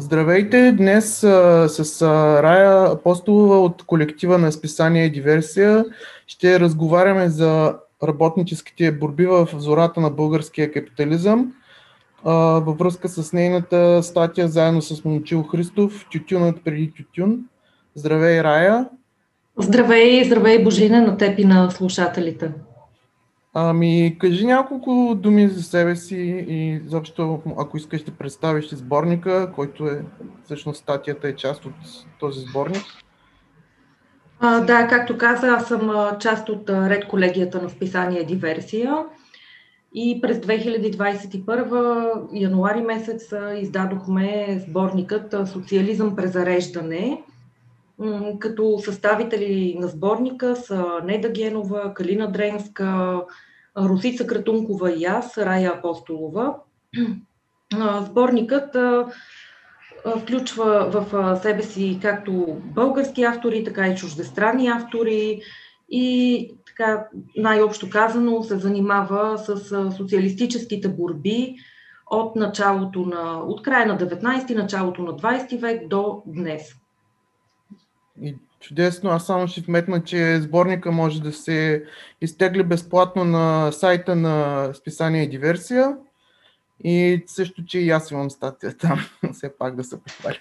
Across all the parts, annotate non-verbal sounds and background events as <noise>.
Здравейте! Днес а, с а, Рая Апостолова от колектива на списание Диверсия ще разговаряме за работническите борби в зората на българския капитализъм а, във връзка с нейната статия заедно с Момчил Христов «Тютюнът преди тютюн». Здравей, Рая! Здравей, здравей, Божина, на теб и на слушателите. Ами, кажи няколко думи за себе си и заобщо, ако искаш да представиш сборника, който е, всъщност статията е част от този сборник. А, да, както каза, аз съм част от ред колегията на списание Диверсия и през 2021 януари месец издадохме сборникът Социализъм презареждане, като съставители на сборника са Неда Генова, Калина Дренска, Русица Кратункова и аз, Рая Апостолова. Сборникът включва в себе си както български автори, така и чуждестранни автори и така най-общо казано се занимава с социалистическите борби от началото на, от края на 19 началото на 20 век до днес. И чудесно, аз само ще вметна, че сборника може да се изтегли безплатно на сайта на списание Диверсия. И също, че и аз имам статия там, <laughs> все пак да се похваля.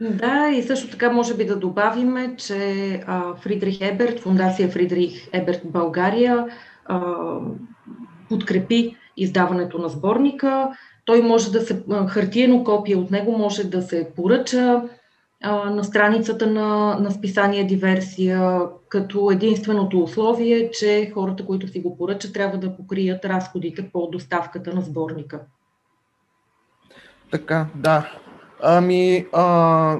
Да, и също така може би да добавиме, че Фридрих Еберт, фундация Фридрих Еберт България, подкрепи издаването на сборника. Той може да се, хартиено копие от него може да се поръча на страницата на, на списание Диверсия, като единственото условие, че хората, които си го поръчат, трябва да покрият разходите по доставката на сборника. Така, да. Ами, а,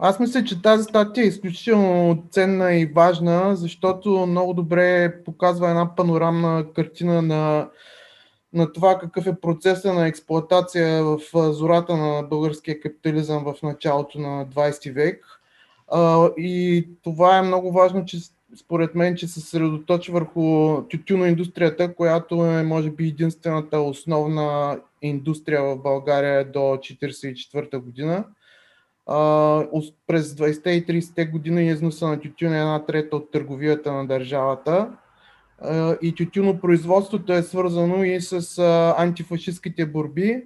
аз мисля, че тази статия е изключително ценна и важна, защото много добре показва една панорамна картина на на това какъв е процеса на експлоатация в зората на българския капитализъм в началото на 20 век. И това е много важно, че според мен, че се съсредоточи върху тютюноиндустрията, която е, може би, единствената основна индустрия в България до 1944 година. През 20-те и 30-те години износа на тютюн е една трета от търговията на държавата и тютюнопроизводството е свързано и с антифашистските борби.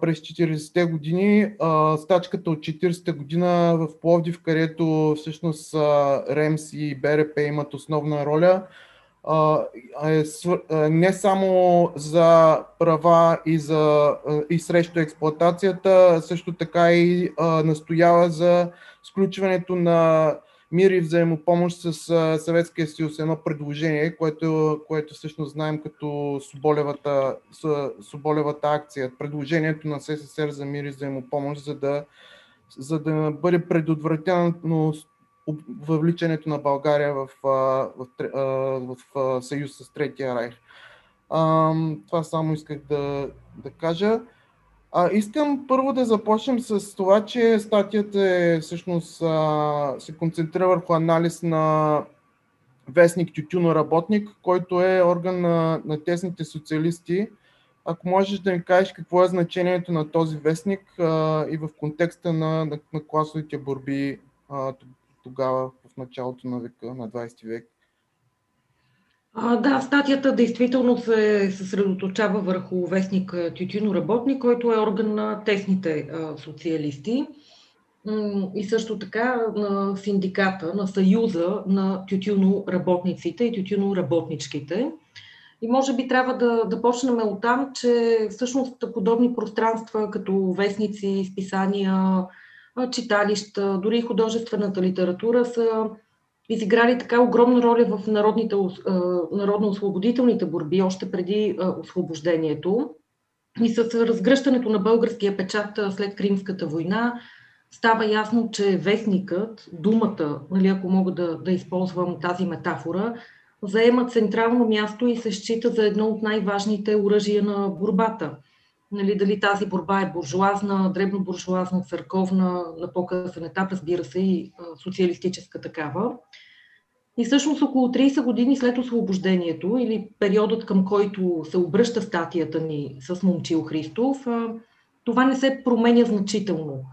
През 40-те години, стачката от 40-та година в Пловдив, където всъщност РЕМС и БРП имат основна роля, е не само за права и, за, и срещу експлоатацията, също така и настоява за сключването на мир и взаимопомощ с Съветския съюз. Едно предложение, което, което всъщност знаем като Соболевата, Соболевата акция. Предложението на СССР за мир и взаимопомощ, за да, за да бъде предотвратено въвличането на България в, в, в, в съюз с Третия райх. Това само исках да, да кажа. А, искам първо да започнем с това, че статията е всъщност а, се концентрира върху анализ на вестник Тютюно работник, който е орган на, на тесните социалисти. Ако можеш да ни кажеш какво е значението на този вестник а, и в контекста на, на, на класовите борби а, тогава в началото на века, на 20 век. А, да, статията действително се съсредоточава върху вестник Тютюно работник, който е орган на тесните а, социалисти и също така на синдиката, на съюза на тютюно работниците и тютюно работничките. И може би трябва да, да почнем от там, че всъщност подобни пространства, като вестници, списания, читалища, дори художествената литература са изиграли така огромна роля в народните, народно-освободителните борби, още преди освобождението. И с разгръщането на българския печат след Кримската война става ясно, че вестникът, думата, нали, ако мога да, да използвам тази метафора, заема централно място и се счита за едно от най-важните оръжия на борбата. Нали, дали тази борба е буржуазна, дребно-буржуазна, църковна, на по-късен етап, разбира се, и социалистическа такава. И всъщност около 30 години след освобождението или периодът към който се обръща статията ни с Момчил Христов, това не се променя значително.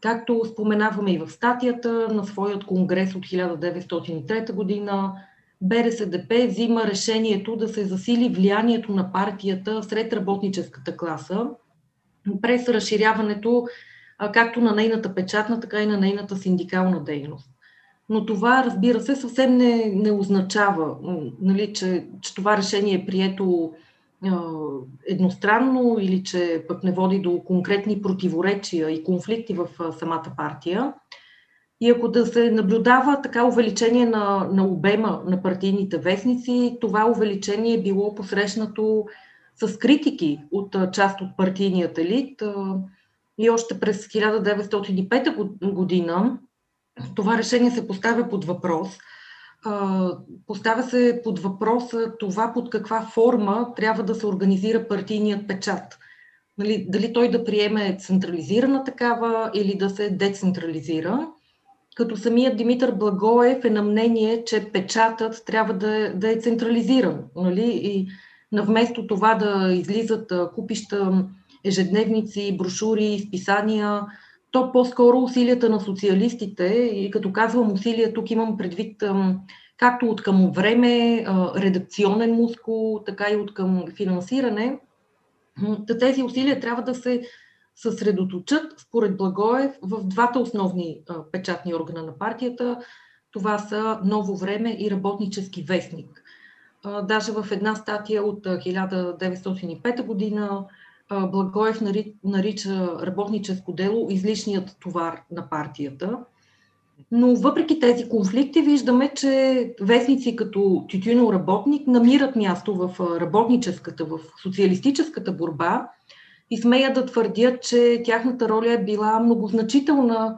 Както споменаваме и в статията на своят конгрес от 1903 година, БРСДП взима решението да се засили влиянието на партията сред работническата класа през разширяването както на нейната печатна, така и на нейната синдикална дейност. Но това, разбира се, съвсем не, не означава, нали, че, че това решение е прието едностранно или че пък не води до конкретни противоречия и конфликти в самата партия. И ако да се наблюдава така увеличение на, на обема на партийните вестници, това увеличение е било посрещнато с критики от част от партийният елит. И още през 1905 година това решение се поставя под въпрос. Поставя се под въпрос това под каква форма трябва да се организира партийният печат. Нали, дали той да приеме централизирана такава или да се децентрализира. Като самият Димитър Благоев е на мнение, че печатът трябва да е, да е централизиран. Нали? И навместо това да излизат купища ежедневници, брошури, списания, то по-скоро усилията на социалистите, и като казвам усилия, тук имам предвид както от към време, редакционен мускул, така и от към финансиране, тези усилия трябва да се съсредоточат, според Благоев, в двата основни печатни органа на партията. Това са Ново време и Работнически вестник. Даже в една статия от 1905 година Благоев нарича работническо дело излишният товар на партията. Но въпреки тези конфликти виждаме, че вестници като Тютюно работник намират място в работническата, в социалистическата борба и смеят да твърдят, че тяхната роля е била многозначителна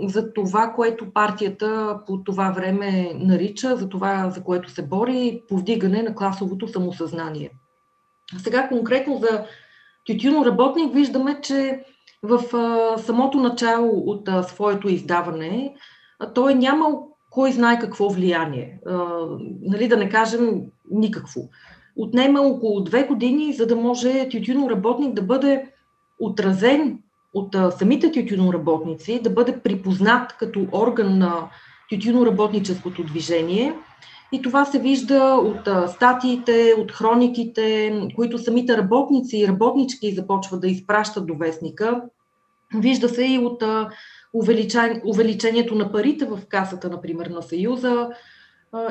за това, което партията по това време нарича, за това, за което се бори, повдигане на класовото самосъзнание. Сега конкретно за тютюно работник виждаме, че в а, самото начало от а, своето издаване а, той е нямал кой знае какво влияние. А, нали, да не кажем никакво. Отнема около две години, за да може тютюно работник да бъде отразен от а, самите тютюноработници, да бъде припознат като орган на тютюноработническото движение – и това се вижда от статиите, от хрониките, които самите работници и работнички започват да изпращат до вестника. Вижда се и от увеличението на парите в касата, например, на Съюза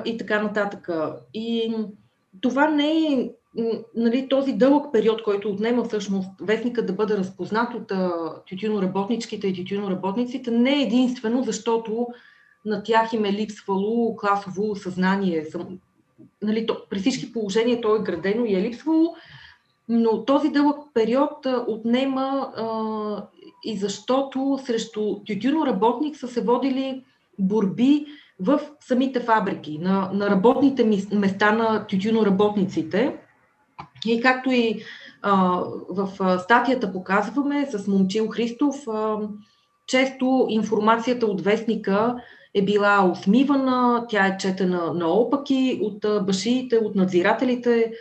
и така нататък. И това не е нали, този дълъг период, който отнема всъщност вестника да бъде разпознат от тютюноработничките и тютюноработниците, не е единствено, защото на тях им е липсвало класово съзнание. Нали, то, при всички положения то е градено и е липсвало, но този дълъг период отнема а, и защото срещу работник са се водили борби в самите фабрики, на, на работните места на работниците. И както и а, в статията показваме с Момчил Христов, а, често информацията от вестника е била усмивана, тя е четена наопаки от башиите, от надзирателите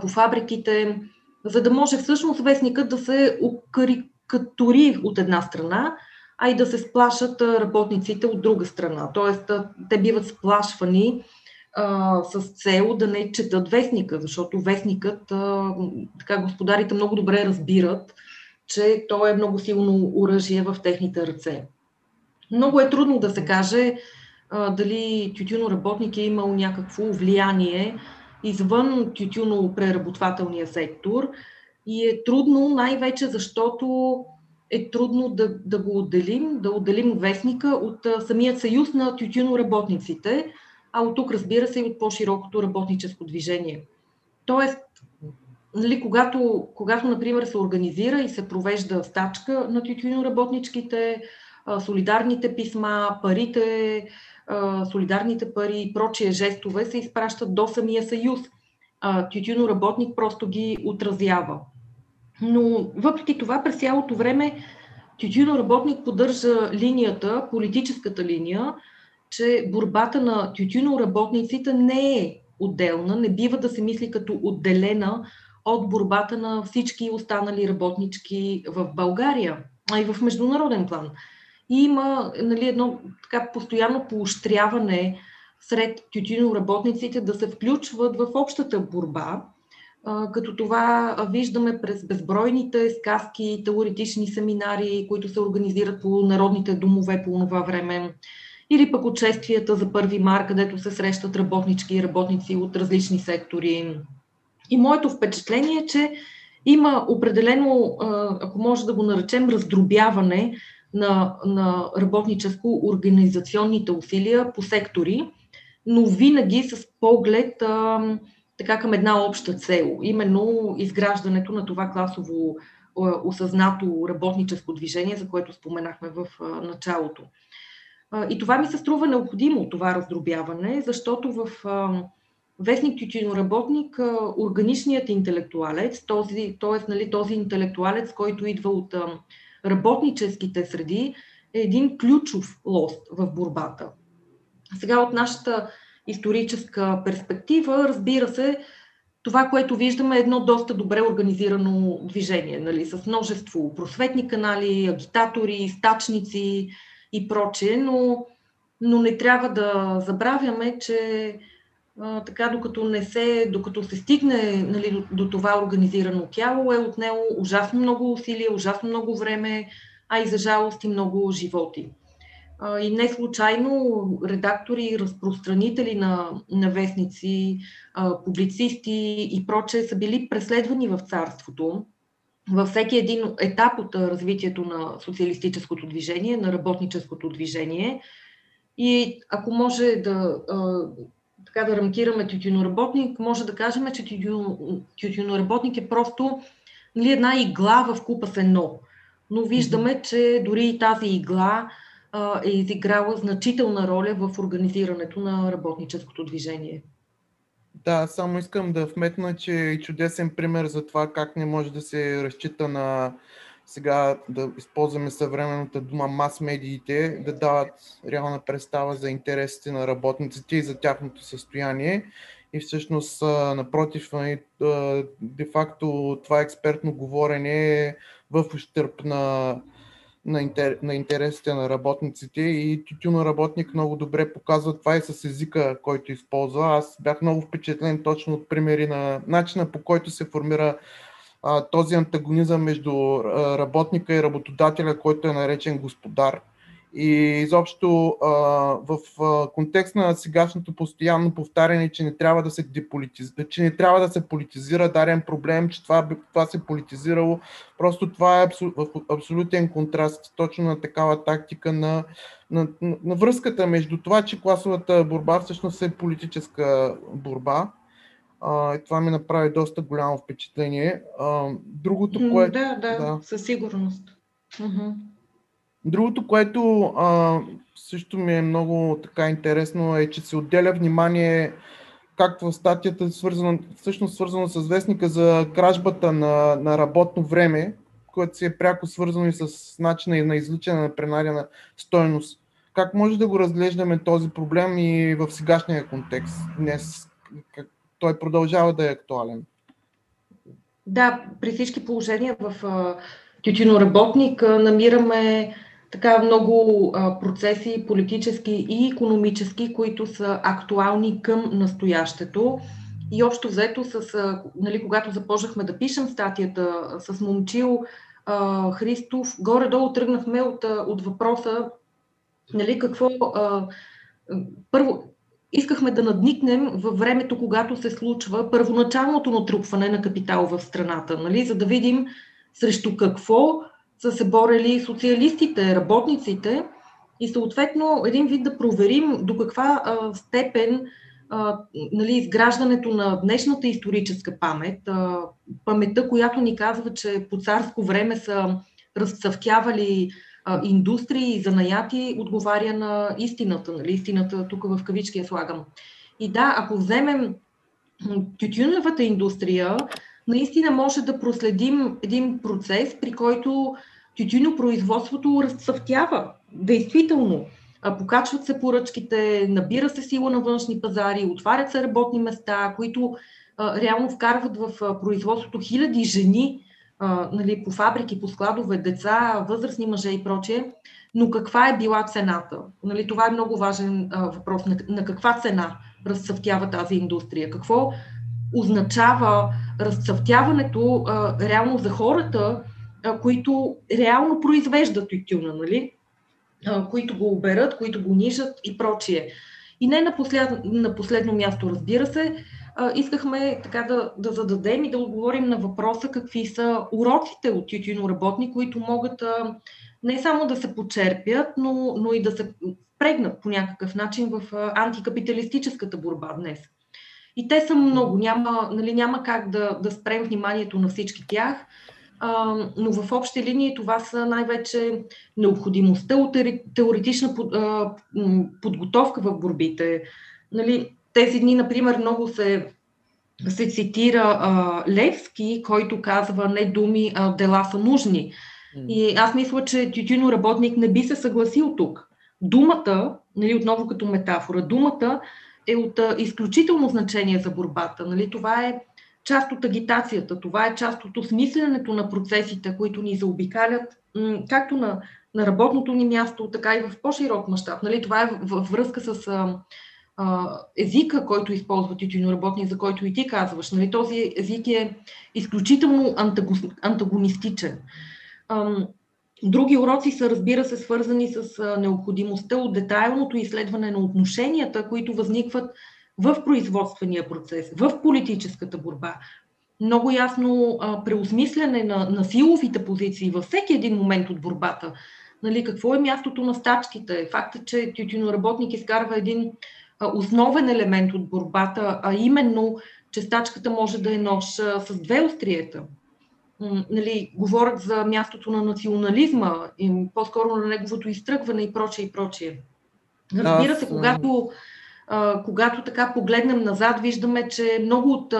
по фабриките, за да може всъщност вестникът да се карикатури от една страна, а и да се сплашат работниците от друга страна. Тоест, те биват сплашвани с цел да не четат вестника, защото вестникът, така господарите много добре разбират, че то е много силно оръжие в техните ръце. Много е трудно да се каже а, дали работник е имал някакво влияние извън тютюно-преработвателния сектор и е трудно най-вече защото е трудно да, да го отделим, да отделим вестника от а, самият съюз на тютюно-работниците, а от тук разбира се и от по-широкото работническо движение. Тоест, нали, когато, когато, например, се организира и се провежда стачка на тютюно-работничките, солидарните писма, парите, солидарните пари и прочие жестове се изпращат до самия съюз. Тютюно работник просто ги отразява. Но въпреки това през цялото време тютюно работник поддържа линията, политическата линия, че борбата на тютюно работниците не е отделна, не бива да се мисли като отделена от борбата на всички останали работнички в България, а и в международен план. И има нали, едно така постоянно поощряване сред тютюноработниците да се включват в общата борба, като това виждаме през безбройните сказки, теоретични семинари, които се организират по народните домове по това време, или пък отчествията за първи мар, където се срещат работнички и работници от различни сектори. И моето впечатление е, че има определено, ако може да го наречем, раздробяване на, на работническо-организационните усилия по сектори, но винаги с поглед така към една обща цел, именно изграждането на това класово осъзнато работническо движение, за което споменахме в началото. И това ми се струва необходимо, това раздробяване, защото в Вестник Тютюноработник, органичният интелектуалец, този, т.е. Нали, този интелектуалец, който идва от работническите среди, е един ключов лост в борбата. Сега от нашата историческа перспектива, разбира се, това, което виждаме е едно доста добре организирано движение, нали, с множество просветни канали, агитатори, стачници и прочее, но, но не трябва да забравяме, че а, така, докато, не се, докато се стигне нали, до, до това организирано тяло, е отнело ужасно много усилия, ужасно много време, а и за жалост и много животи. И не случайно редактори разпространители на, на вестници, публицисти и прочее са били преследвани в царството във всеки един етап от развитието на социалистическото движение, на работническото движение. И ако може да, така да рамкираме тютюноработник, може да кажем, че тютюноработник е просто нали, една игла в купа сено. Но виждаме, че дори и тази игла е изиграла значителна роля в организирането на работническото движение. Да, само искам да вметна, че е чудесен пример за това как не може да се разчита на сега да използваме съвременната дума мас-медиите, да дават реална представа за интересите на работниците и за тяхното състояние. И всъщност, напротив, де-факто това експертно говорене е в ущърп на на, интер, на интересите на работниците и Тютюно работник много добре показва това и с езика, който използва. Аз бях много впечатлен точно от примери на начина по който се формира а, този антагонизъм между работника и работодателя, който е наречен господар. И изобщо а, в а, контекст на сегашното постоянно повтаряне, че не трябва да се деполитизира, че не трябва да се политизира даден проблем, че това, това се политизирало, просто това е абсол, абсолютен контраст точно на такава тактика на, на, на, на връзката между това, че класовата борба всъщност е политическа борба. А, и това ми направи доста голямо впечатление. А, другото, което... Да, да, да, със сигурност. Uh-huh. Другото, което а, също ми е много така интересно е, че се отделя внимание както в статията свързано, всъщност свързано с вестника за кражбата на, на работно време, което си е пряко свързано и с начина на изличане на пренадена стойност. Как може да го разглеждаме този проблем и в сегашния контекст днес? Как той продължава да е актуален? Да, при всички положения в тютюноработник намираме така много а, процеси, политически и економически, които са актуални към настоящето. И общо взето, с, а, нали, когато започнахме да пишем статията с Момчил а, Христов, горе-долу тръгнахме от, от въпроса нали, какво. А, първо, искахме да надникнем във времето, когато се случва първоначалното натрупване на капитал в страната, нали, за да видим срещу какво са се борели социалистите, работниците и съответно един вид да проверим до каква а, степен а, нали, изграждането на днешната историческа памет, а, паметта, която ни казва, че по царско време са разцъфтявали а, индустрии и занаяти, отговаря на истината. Нали, истината тук в кавички я слагам. И да, ако вземем тютюневата индустрия, наистина може да проследим един процес, при който тютюнопроизводството разцъфтява. Действително, покачват се поръчките, набира се сила на външни пазари, отварят се работни места, които реално вкарват в производството хиляди жени нали, по фабрики, по складове, деца, възрастни мъже и прочее, но каква е била цената? Нали, това е много важен въпрос. На каква цена разцъфтява тази индустрия? Какво означава разцъфтяването а, реално за хората, а, които реално произвеждат тютюна, нали? а, които го оберат, които го нижат и прочие. И не на, послед, на последно място, разбира се, а, искахме така да, да зададем и да отговорим на въпроса какви са уроците от тютюно работни, които могат а, не само да се почерпят, но, но и да се прегнат по някакъв начин в антикапиталистическата борба днес. И те са много, няма, нали, няма как да, да спрем вниманието на всички тях, а, но в общи линии това са най-вече необходимостта от теоретична под, а, подготовка в борбите. Нали, тези дни, например, много се, се цитира а, Левски, който казва не думи, а дела са нужни. И аз мисля, че тютюно работник не би се съгласил тук. Думата, нали, отново като метафора, думата е от изключително значение за борбата. Нали? Това е част от агитацията, това е част от осмисленето на процесите, които ни заобикалят, както на, на работното ни място, така и в по-широк мащаб. Нали? Това е във връзка с а, а, езика, който използва тютюноработник, за който и ти казваш. Нали? Този език е изключително антагонистичен. Други уроци са, разбира се, свързани с необходимостта от детайлното изследване на отношенията, които възникват в производствения процес, в политическата борба. Много ясно а, преосмисляне на, на силовите позиции във всеки един момент от борбата. Нали, какво е мястото на стачките? Факта, че тютюноработник изкарва един а, основен елемент от борбата, а именно, че стачката може да е нож а, с две остриета – нали, говорят за мястото на национализма и по-скоро на неговото изтръгване и прочее и прочее. Разбира се, когато, когато така погледнем назад, виждаме, че много от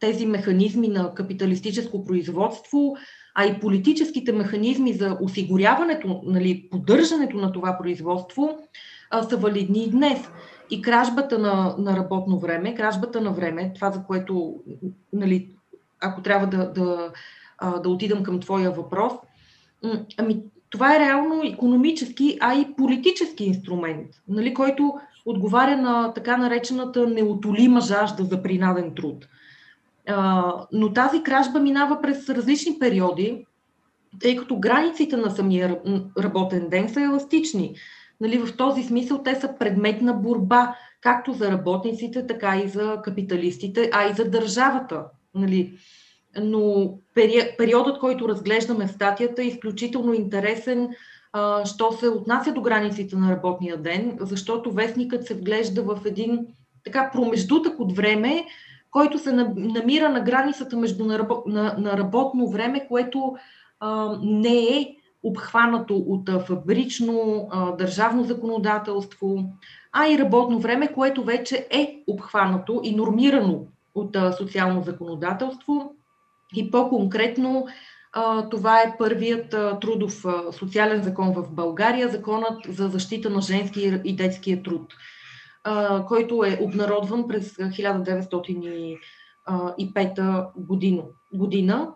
тези механизми на капиталистическо производство, а и политическите механизми за осигуряването, нали, поддържането на това производство са валидни и днес. И кражбата на, на работно време, кражбата на време, това за което, нали, ако трябва да, да а, да отидам към твоя въпрос. Ами, това е реално економически, а и политически инструмент, нали, който отговаря на така наречената неотолима жажда за принаден труд. А, но тази кражба минава през различни периоди, тъй като границите на самия работен ден са еластични. Нали, в този смисъл те са предмет на борба, както за работниците, така и за капиталистите, а и за държавата. Нали но периодът, който разглеждаме в статията е изключително интересен, що се отнася до границите на работния ден, защото вестникът се вглежда в един така промеждутък от време, който се намира на границата между на работно време, което не е обхванато от фабрично държавно законодателство, а и работно време, което вече е обхванато и нормирано от социално законодателство. И по-конкретно това е първият трудов социален закон в България, законът за защита на женски и детския труд, който е обнародван през 1905 година.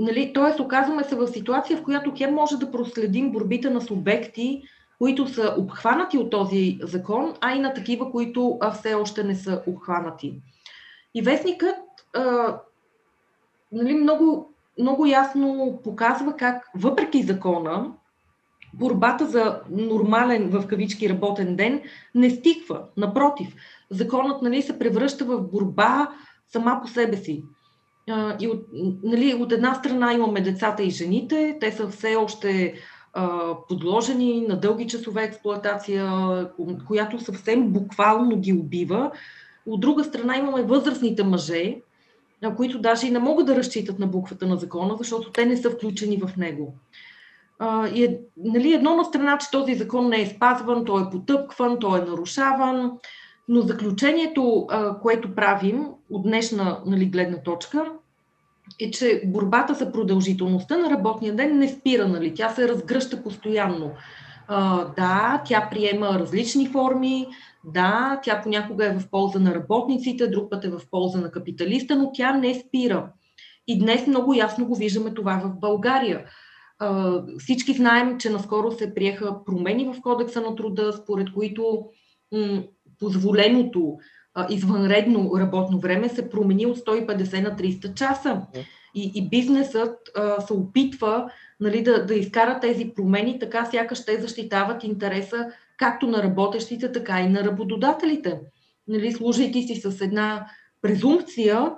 Нали, тоест, оказваме се в ситуация, в която хем може да проследим борбите на субекти, които са обхванати от този закон, а и на такива, които все още не са обхванати. И вестникът нали, много, много ясно показва как, въпреки закона, борбата за нормален, в кавички, работен ден не стихва. Напротив, законът нали, се превръща в борба сама по себе си. И от, нали, от една страна имаме децата и жените, те са все още а, подложени на дълги часове експлоатация, която съвсем буквално ги убива. От друга страна имаме възрастните мъже, които даже и не могат да разчитат на буквата на закона, защото те не са включени в него. И е, нали, едно на страна, че този закон не е спазван, той е потъпкван, той е нарушаван, но заключението, което правим от днешна нали, гледна точка, е, че борбата за продължителността на работния ден не спира, нали? тя се разгръща постоянно. Да, тя приема различни форми, да, тя понякога е в полза на работниците, друг път е в полза на капиталиста, но тя не спира. И днес много ясно го виждаме това в България. Всички знаем, че наскоро се приеха промени в Кодекса на труда, според които позволеното извънредно работно време се промени от 150 на 300 часа. И, и бизнесът а, се опитва нали, да, да изкара тези промени, така сякаш те защитават интереса както на работещите, така и на работодателите. Нали, служайки си с една презумпция,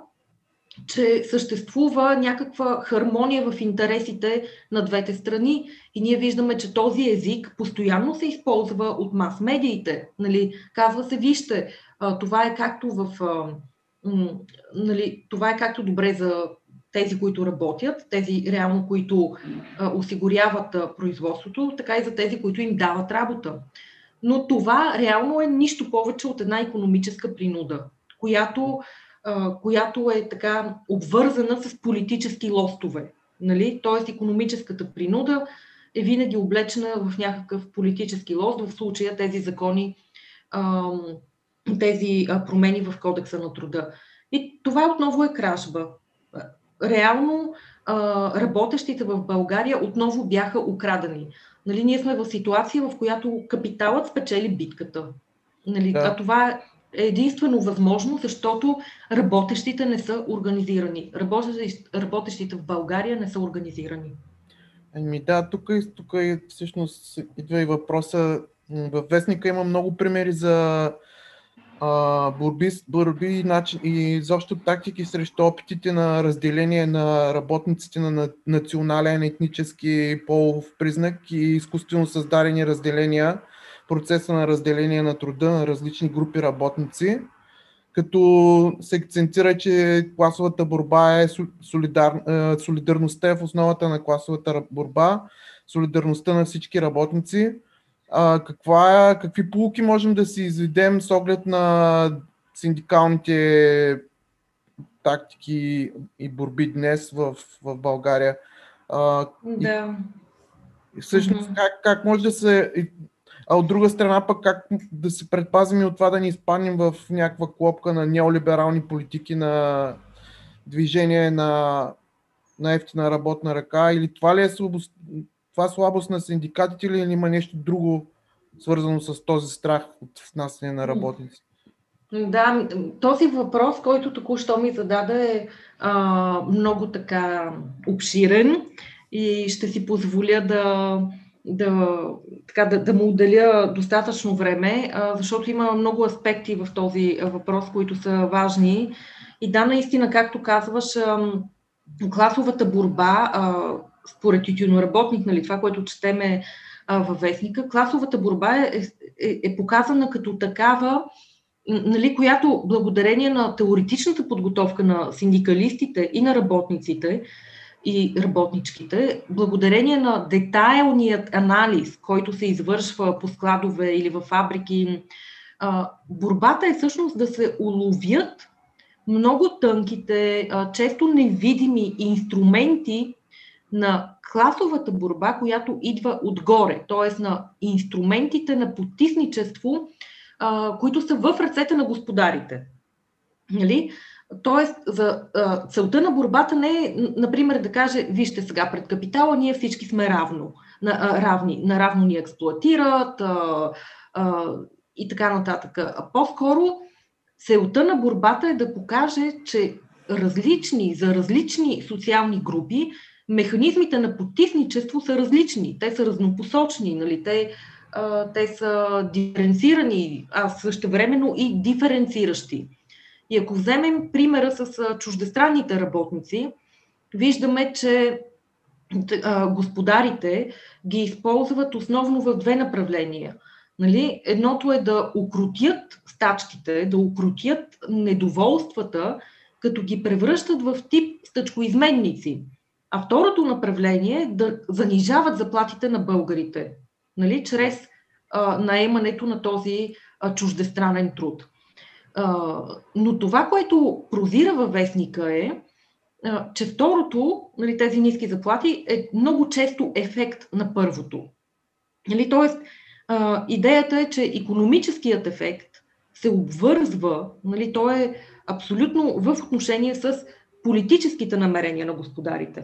че съществува някаква хармония в интересите на двете страни. И ние виждаме, че този език постоянно се използва от мас-медиите. Нали, казва се, вижте, това е както в. Нали, това е както добре за тези, които работят, тези реално, които а, осигуряват а, производството, така и за тези, които им дават работа. Но това реално е нищо повече от една економическа принуда, която, а, която е така обвързана с политически лостове. Нали? Тоест, економическата принуда е винаги облечена в някакъв политически лост, в случая тези закони, а, тези промени в кодекса на труда. И това отново е кражба реално а, работещите в България отново бяха украдени. Нали, ние сме в ситуация, в която капиталът спечели битката. Нали, да. А това е единствено възможно, защото работещите не са организирани. Работещите в България не са организирани. Ами да, тук, тук всъщност идва и въпроса. В Вестника има много примери за а, борби, борби начин, и изобщо тактики срещу опитите на разделение на работниците на национален, етнически, полов признак и изкуствено създадени разделения, процеса на разделение на труда на различни групи работници, като се акцентира, че класовата борба е солидар, солидарността е в основата на класовата борба, солидарността на всички работници, а, каква, какви полуки можем да си изведем с оглед на синдикалните тактики и борби днес в, в България? А, да. И, всъщност, как, как може да се. А от друга страна, пък как да се предпазим и от това да ни изпаднем в някаква клопка на неолиберални политики на движение на, на ефтина работна ръка? Или това ли е слабост, това слабост на синдикатите или има нещо друго, свързано с този страх от внасяне на работници? Да, този въпрос, който току-що ми зададе е а, много така обширен и ще си позволя да, да, така, да, да му отделя достатъчно време, а, защото има много аспекти в този въпрос, които са важни. И да, наистина, както казваш, а, класовата борба, а, според тютюноработник, нали, това, което четеме а, във вестника, класовата борба е, е, е показана като такава, нали, която благодарение на теоретичната подготовка на синдикалистите и на работниците и работничките, благодарение на детайлният анализ, който се извършва по складове или в фабрики, а, борбата е всъщност да се уловят много тънките, често невидими инструменти на класовата борба, която идва отгоре, т.е. на инструментите на потисничество, а, които са в ръцете на господарите. Нали? Тоест, за а, целта на борбата не е, например, да каже, вижте сега пред капитала, ние всички сме равно, на, а, равни, наравно ни експлуатират а, а, и така нататък. А по-скоро целта на борбата е да покаже, че различни, за различни социални групи механизмите на потисничество са различни, те са разнопосочни, нали? те, а, те са диференцирани, а също времено и диференциращи. И ако вземем примера с чуждестранните работници, виждаме, че господарите ги използват основно в две направления. Нали? Едното е да укротят стачките, да укротят недоволствата, като ги превръщат в тип стъчкоизменници – а второто направление е да занижават заплатите на българите, нали, чрез а, наемането на този а, чуждестранен труд. А, но това, което прозира във вестника е, а, че второто, нали, тези ниски заплати, е много често ефект на първото. Нали, тоест, а, идеята е, че економическият ефект се обвързва, нали, той е абсолютно в отношение с политическите намерения на господарите.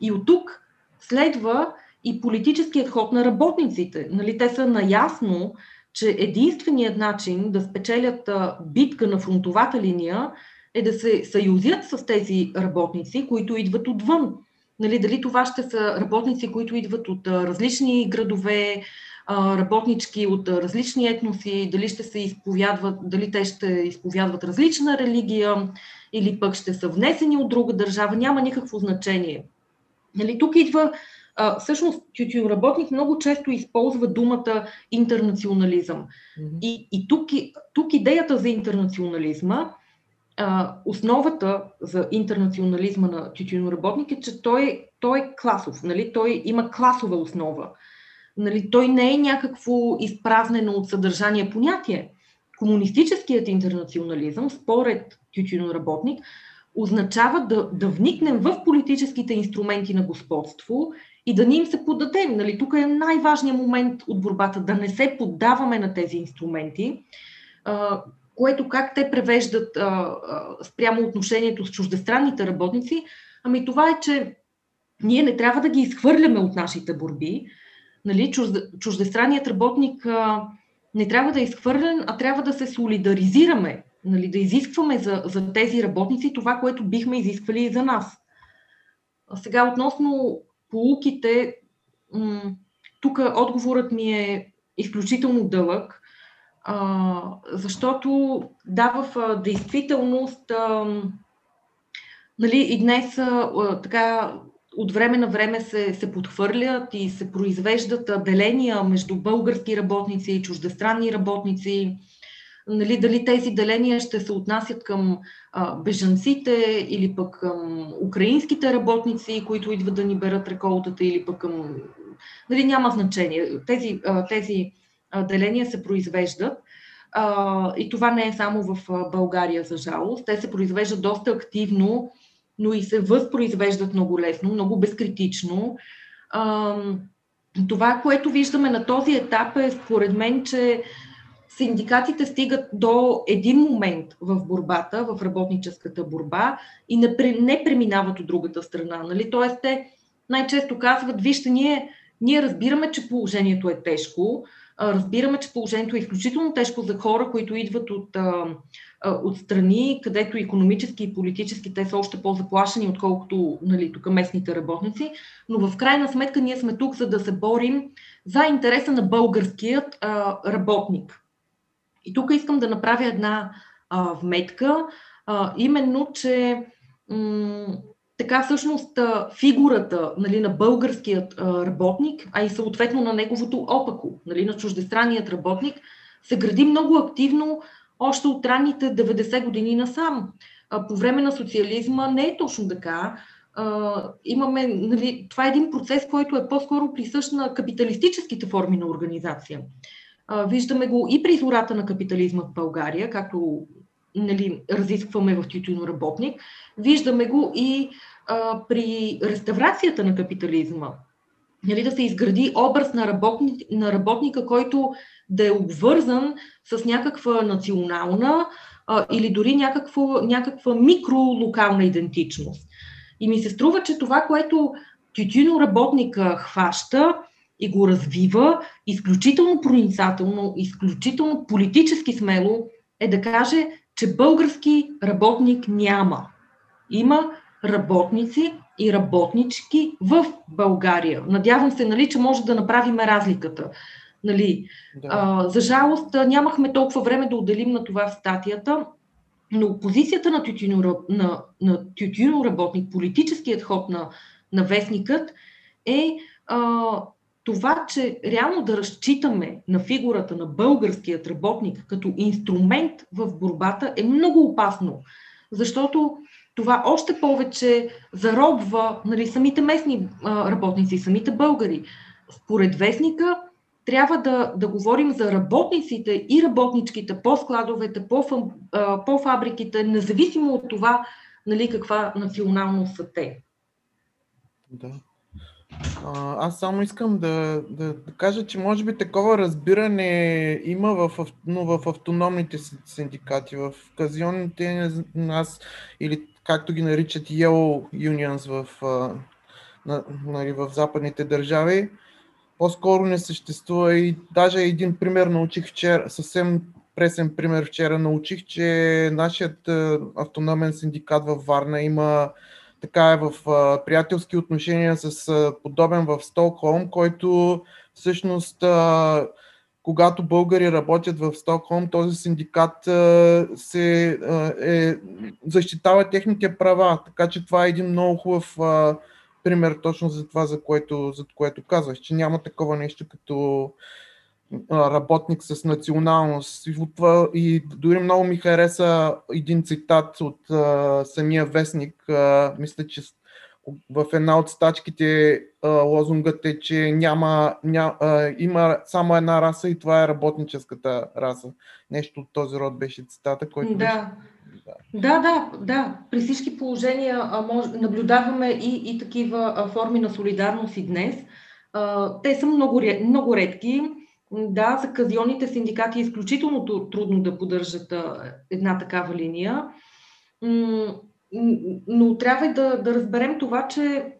И от тук следва и политическият ход на работниците. Нали, те са наясно, че единственият начин да спечелят битка на фронтовата линия е да се съюзят с тези работници, които идват отвън. Нали, дали това ще са работници, които идват от различни градове, работнички от различни етноси, дали ще се изповядват, дали те ще изповядват различна религия или пък ще са внесени от друга държава, няма никакво значение. Нали, тук идва а, всъщност работник много често използва думата интернационализъм. Mm-hmm. И, и тук, тук идеята за интернационализма, а, основата за интернационализма на работник е, че той, той е класов, нали? той има класова основа. Нали, той не е някакво изпразнено от съдържание понятие. Комунистическият интернационализъм, според работник, означава да, да вникнем в политическите инструменти на господство и да ни им се поддадем. Нали, тук е най-важният момент от борбата, да не се поддаваме на тези инструменти, а, което как те превеждат а, а, спрямо отношението с чуждестранните работници, ами това е, че ние не трябва да ги изхвърляме от нашите борби, нали, чуждестранният работник а, не трябва да е изхвърлен, а трябва да се солидаризираме, нали, да изискваме за, за тези работници това, което бихме изисквали и за нас. А сега относно полуките, м- тук отговорът ми е изключително дълъг, а, защото да, в а, действителност а, нали, и днес а, така от време на време се, се подхвърлят и се произвеждат деления между български работници и чуждестранни работници. Нали, дали тези деления ще се отнасят към а, бежанците или пък към украинските работници, които идват да ни берат реколтата или пък към... Нали, няма значение. Тези, а, тези а, деления се произвеждат. А, и това не е само в България, за жалост. Те се произвеждат доста активно но и се възпроизвеждат много лесно, много безкритично. Това, което виждаме на този етап е, според мен, че синдикатите стигат до един момент в борбата, в работническата борба и не, преминават от другата страна. Нали? Тоест, те най-често казват, вижте, ние, ние разбираме, че положението е тежко, разбираме, че положението е изключително тежко за хора, които идват от от страни, където економически и политически те са още по-заплашени, отколкото нали, тук местните работници. Но в крайна сметка ние сме тук, за да се борим за интереса на българският а, работник. И тук искам да направя една а, вметка, а, именно, че м- така всъщност фигурата нали, на българският работник, а и съответно на неговото опако, нали, на чуждестранният работник, се гради много активно още от ранните 90 години насам. По време на социализма не е точно така. Имаме, нали, това е един процес, който е по-скоро присъщ на капиталистическите форми на организация. Виждаме го и при зората на капитализма в България, както нали, разискваме в работник. Виждаме го и а, при реставрацията на капитализма. Нали, да се изгради образ на, работни, на работника, който да е обвързан с някаква национална а, или дори някаква, някаква микролокална идентичност. И ми се струва, че това, което работника хваща и го развива изключително проницателно, изключително политически смело, е да каже, че български работник няма. Има работници и работнички в България. Надявам се, нали, че може да направим разликата. Нали? Да. А, за жалост нямахме толкова време да отделим на това в статията, но позицията на тютюно, на, на тютюно работник, политическият ход на, на вестникът е а, това, че реално да разчитаме на фигурата на българският работник като инструмент в борбата е много опасно, защото това още повече заробва нали, самите местни а, работници, самите българи. Според вестника, трябва да, да говорим за работниците и работничките по складовете, по, по фабриките, независимо от това нали, каква националност са те. Да. Аз само искам да, да, да кажа, че може би такова разбиране има в, но в автономните синдикати, в казионните, аз, или както ги наричат Yellow Unions в, на, нали, в западните държави, по-скоро не съществува. И даже един пример научих вчера, съвсем пресен пример вчера научих, че нашият автономен синдикат във Варна има така е в а, приятелски отношения с а, подобен в Стокхолм, който всъщност а, когато българи работят в Стокхолм, този синдикат а, се а, е, защитава техните права. Така че това е един много хубав а, пример точно за това, за което, за което казваш, че няма такова нещо като работник с националност. И, това, и дори много ми хареса един цитат от а, самия вестник. А, мисля, че в една от стачките а, лозунгът е, че няма, ня, а, има само една раса и това е работническата раса. Нещо от този род беше цитата, който. Да. Беше... Да, да, да. При всички положения а, мож, наблюдаваме и, и такива а, форми на солидарност и днес. А, те са много, много редки да, за казионните синдикати е изключително трудно да поддържат една такава линия, но трябва да, да разберем това, че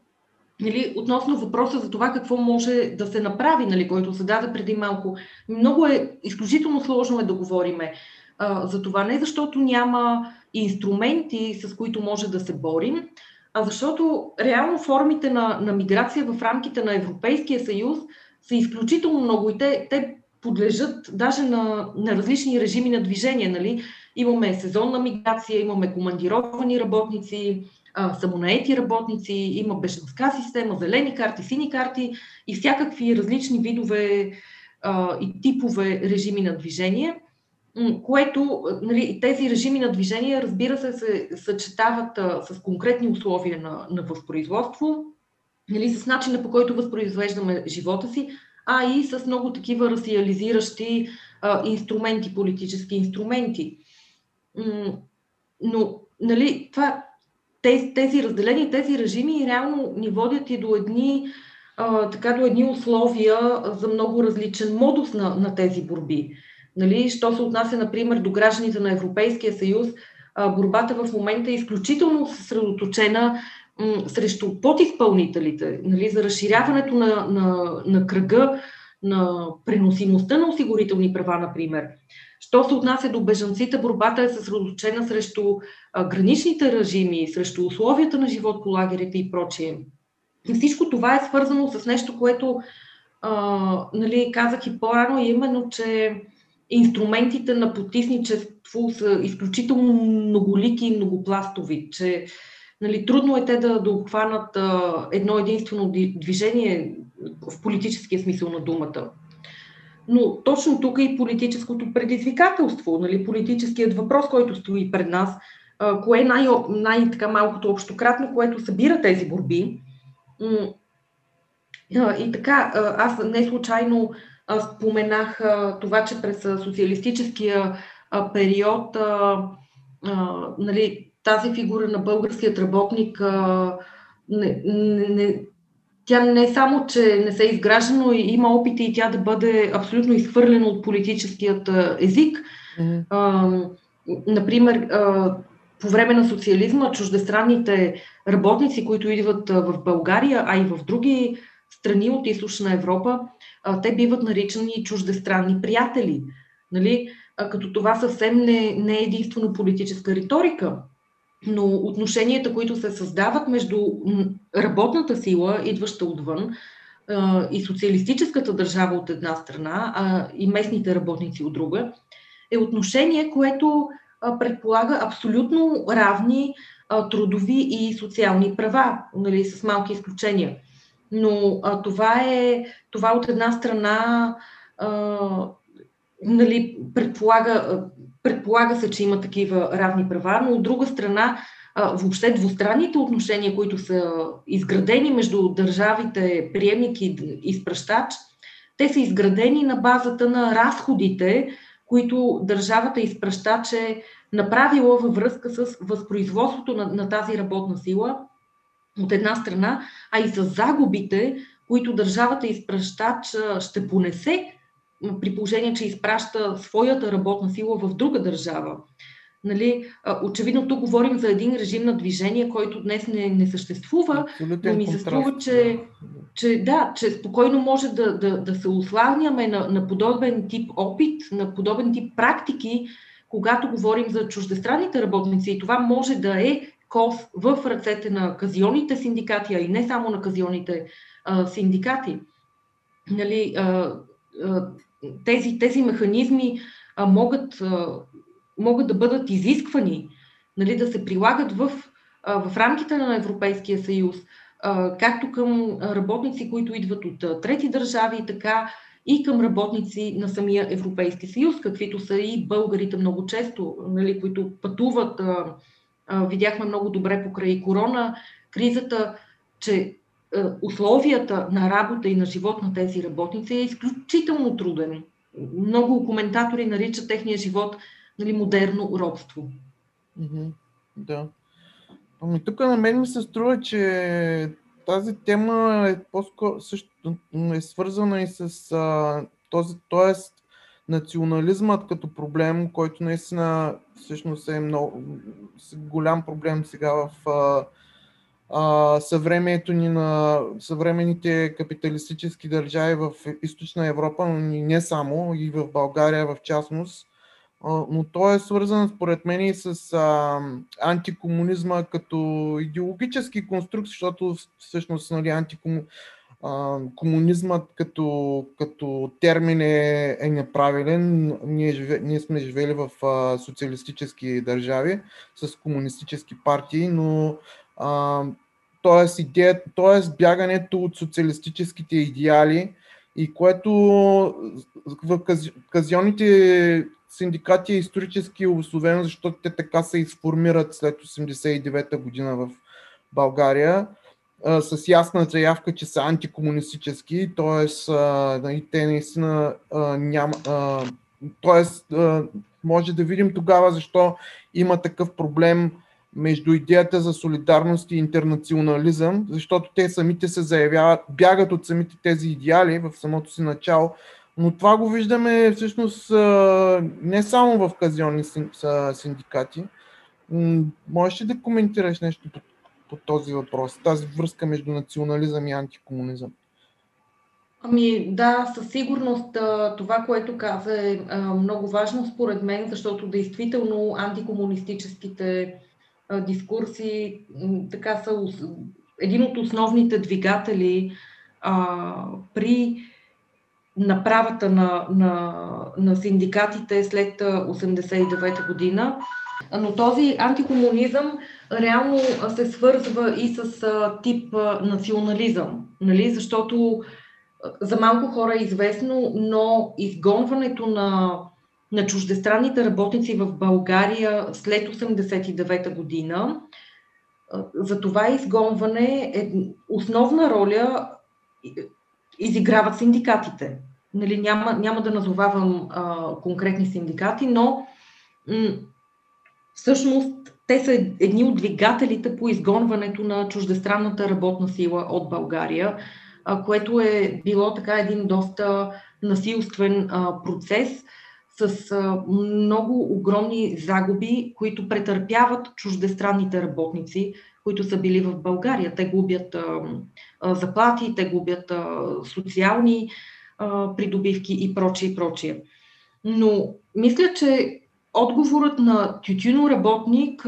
нали, относно въпроса за това какво може да се направи, нали, който се даде преди малко, много е, изключително сложно е да говориме а, за това. Не защото няма инструменти, с които може да се борим, а защото реално формите на, на миграция в рамките на Европейския съюз – са изключително много и те, те подлежат даже на, на различни режими на движение. Нали? Имаме сезонна миграция, имаме командировани работници, а, самонаети работници, има бежанска система, зелени карти, сини карти и всякакви различни видове а, и типове режими на движение, което нали, тези режими на движение, разбира се, се съчетават а, с конкретни условия на, на възпроизводство, нали, с начина по който възпроизвеждаме живота си, а и с много такива расиализиращи а, инструменти, политически инструменти. Но, нали, това, тези, тези разделени, тези режими реално ни водят и до едни, а, така, до едни условия за много различен модус на, на тези борби. Нали, що се отнася, например, до гражданите на Европейския съюз, борбата в момента е изключително съсредоточена срещу подизпълнителите, нали, за разширяването на, на, на кръга на преносимостта на осигурителни права, например. Що се отнася до бежанците, борбата е съсредоточена срещу а, граничните режими, срещу условията на живот по лагерите и прочие. И всичко това е свързано с нещо, което а, нали, казах и по-рано, именно, че инструментите на потисничество са изключително многолики и многопластови, че Нали, трудно е те да, да обхванат а, едно единствено движение в политическия смисъл на думата. Но точно тук е и политическото предизвикателство, нали, политическият въпрос, който стои пред нас, а, кое е най- най-малкото общократно, което събира тези борби. И така, аз не случайно споменах това, че през социалистическия период нали, тази фигура на българският работник, не, не, не, тя не само, че не се е изгражда, но и има опити и тя да бъде абсолютно изхвърлена от политическият език. Mm-hmm. А, например, а, по време на социализма чуждестранните работници, които идват в България, а и в други страни от източна Европа, а, те биват наричани чуждестранни приятели. Нали? А, като това съвсем не, не е единствено политическа риторика но отношенията, които се създават между работната сила, идваща отвън, и социалистическата държава от една страна, а и местните работници от друга, е отношение, което предполага абсолютно равни трудови и социални права, нали, с малки изключения. Но а, това е това от една страна а, нали, предполага Предполага се, че има такива равни права, но от друга страна, въобще двустранните отношения, които са изградени между държавите, приемник и изпращач, те са изградени на базата на разходите, които държавата изпращач е направила във връзка с възпроизводството на, на тази работна сила от една страна, а и за загубите, които държавата изпращач ще понесе при положение, че изпраща своята работна сила в друга държава. Нали, очевидно тук говорим за един режим на движение, който днес не, не съществува, Абсолютен но ми се струва, че, че, да, че спокойно може да, да, да се ославняме на, на подобен тип опит, на подобен тип практики, когато говорим за чуждестранните работници. И това може да е ков в ръцете на казионните синдикати, а и не само на казионните а, синдикати. Нали, а, а, тези, тези механизми а, могат, а, могат да бъдат изисквани, нали, да се прилагат в, а, в рамките на Европейския съюз, а, както към работници, които идват от а, трети държави, така и към работници на самия Европейски съюз, каквито са и българите много често, нали, които пътуват. А, а, видяхме много добре покрай корона кризата, че условията на работа и на живот на тези работници е изключително труден много коментатори наричат техния живот нали, модерно робство. Да. Ами тук на мен ми се струва, че тази тема е по-скоро също е свързана и с а, този, т.е. национализмът като проблем, който наистина всъщност е много голям проблем сега в а, а, съвремието ни на съвременните капиталистически държави в източна Европа, но не само, и в България в частност. Но то е свързан според мен и с а, антикомунизма като идеологически конструкт, защото всъщност нали, антикому, а, като, като термин е, е неправилен. Ние, живе, ние сме живели в а, социалистически държави с комунистически партии, но т.е. идея, т.е. бягането от социалистическите идеали и което в казионните синдикати е исторически обословено, защото те така се изформират след 89-та година в България а, с ясна заявка, че са антикомунистически, т.е. те наистина няма. т.е. може да видим тогава защо има такъв проблем между идеята за солидарност и интернационализъм, защото те самите се заявяват, бягат от самите тези идеали в самото си начало, но това го виждаме всъщност не само в казионни синдикати. Можеш ли да коментираш нещо по, по този въпрос, тази връзка между национализъм и антикомунизъм? Ами да, със сигурност това, което каза е много важно според мен, защото действително антикомунистическите дискурси така са един от основните двигатели а, при направата на, на, на синдикатите след 89-та година. Но този антикомунизъм реално се свързва и с а, тип а, национализъм, нали? защото за малко хора е известно, но изгонването на на чуждестранните работници в България след 89-та година. За това изгонване е основна роля изиграват синдикатите. Нали, няма, няма да назовавам а, конкретни синдикати, но м- всъщност те са едни от двигателите по изгонването на чуждестранната работна сила от България, а, което е било така един доста насилствен а, процес – с много огромни загуби, които претърпяват чуждестранните работници, които са били в България. Те губят заплати, те губят социални придобивки и прочие, и прочие. Но мисля, че отговорът на тютюно работник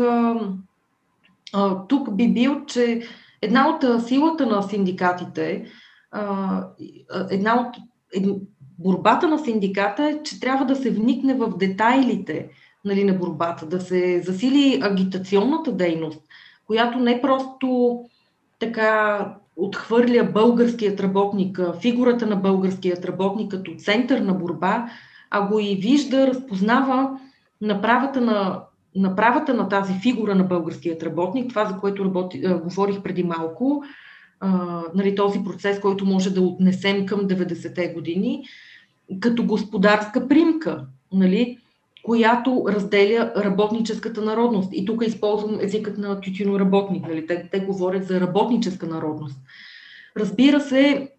тук би бил, че една от силата на синдикатите, една от борбата на синдиката е, че трябва да се вникне в детайлите нали, на борбата, да се засили агитационната дейност, която не просто така отхвърля българският работник, фигурата на българският работник като център на борба, а го и вижда, разпознава направата на, направата на тази фигура на българският работник, това за което работи, говорих преди малко, а, нали, този процес, който може да отнесем към 90-те години, като господарска примка. Нали? която разделя работническата народност. И тук използвам езикът на тютюноработник. Нали? Те, те говорят за работническа народност. Разбира се,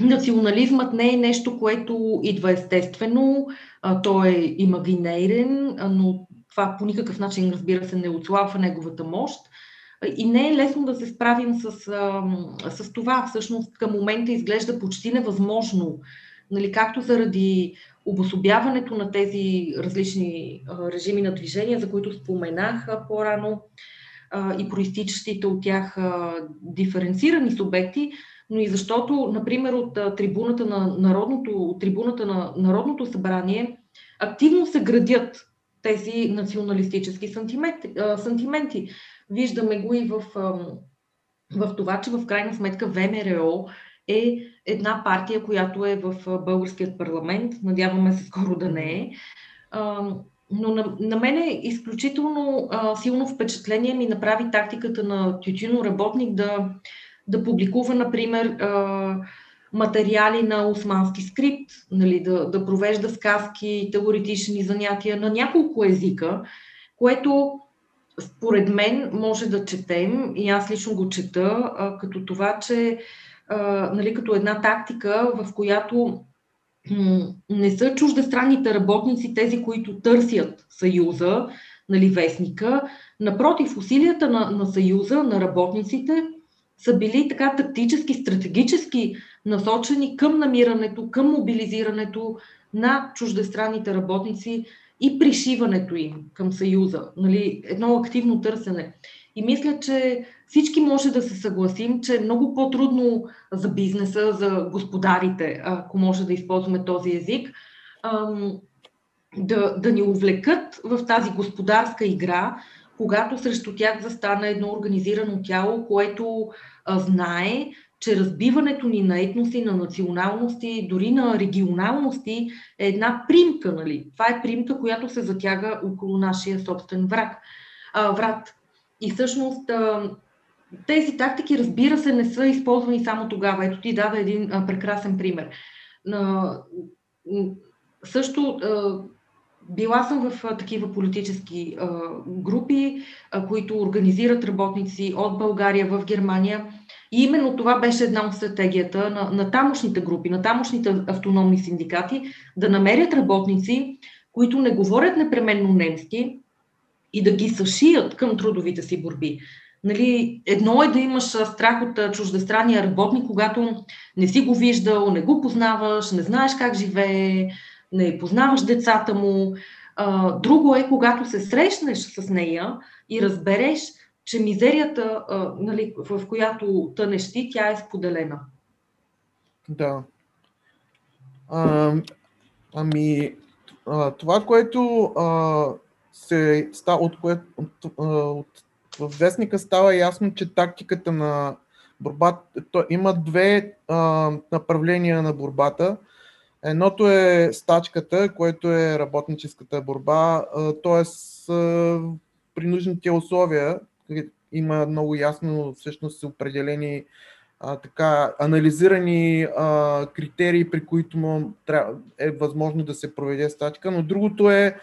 национализмът не е нещо, което идва естествено, а, той е имагинейрен, но това по никакъв начин, разбира се, не отслабва неговата мощ. И не е лесно да се справим с, с това. Всъщност към момента изглежда почти невъзможно, нали, както заради обособяването на тези различни режими на движение, за които споменах по-рано, и проистичащите от тях диференцирани субекти, но и защото, например, от трибуната на Народното, от трибуната на Народното събрание активно се градят тези националистически сантименти. Виждаме го и в, в това, че в крайна сметка ВМРО е една партия, която е в българският парламент. Надяваме се скоро да не е. Но на, на мен е изключително а, силно впечатление ми направи тактиката на Тютюно работник да, да публикува, например, а, материали на османски скрипт, нали, да, да провежда сказки, теоретични занятия на няколко езика, което според мен може да четем, и аз лично го чета, а, като това, че нали, като една тактика, в която не са чуждестранните работници тези, които търсят съюза, нали, вестника. Напротив, усилията на, на съюза, на работниците, са били така тактически, стратегически насочени към намирането, към мобилизирането на чуждестранните работници и пришиването им към Съюза. Нали, едно активно търсене. И мисля, че всички може да се съгласим, че е много по-трудно за бизнеса, за господарите, ако може да използваме този език, да, да ни увлекат в тази господарска игра, когато срещу тях застана едно организирано тяло, което знае, че разбиването ни на етноси, на националности, дори на регионалности е една примка. Нали? Това е примка, която се затяга около нашия собствен враг, а, врат. И всъщност тези тактики, разбира се, не са използвани само тогава. Ето ти даде един прекрасен пример. Също била съм в такива политически групи, които организират работници от България в Германия. И именно това беше една от стратегията на, на тамошните групи, на тамошните автономни синдикати, да намерят работници, които не говорят непременно немски и да ги съшият към трудовите си борби. Нали, едно е да имаш страх от чуждестранния работник, когато не си го виждал, не го познаваш, не знаеш как живее, не познаваш децата му. Друго е, когато се срещнеш с нея и разбереш, че мизерията, нали, в която тънеш ти, тя е споделена. Да. Ами, а, това, което а, се от което от, от, в вестника става ясно, че тактиката на борбата, то, има две а, направления на борбата. Едното е стачката, което е работническата борба, т.е. при нужните условия има много ясно всъщност определени а, така, анализирани а, критерии, при които му трябва, е възможно да се проведе стачка, но другото е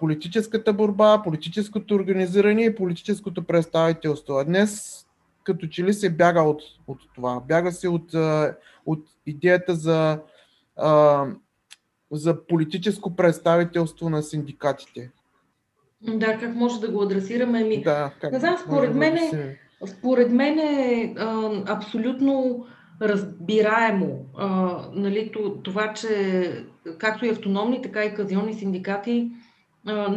политическата борба, политическото организиране и политическото представителство. Днес като че ли се бяга от, от това. Бяга се от, от идеята за, за политическо представителство на синдикатите. Да, как може да го адресираме? Ми, да, как не знам, според мен, е, според мен е абсолютно разбираемо а, нали, това, че както и автономни, така и казионни синдикати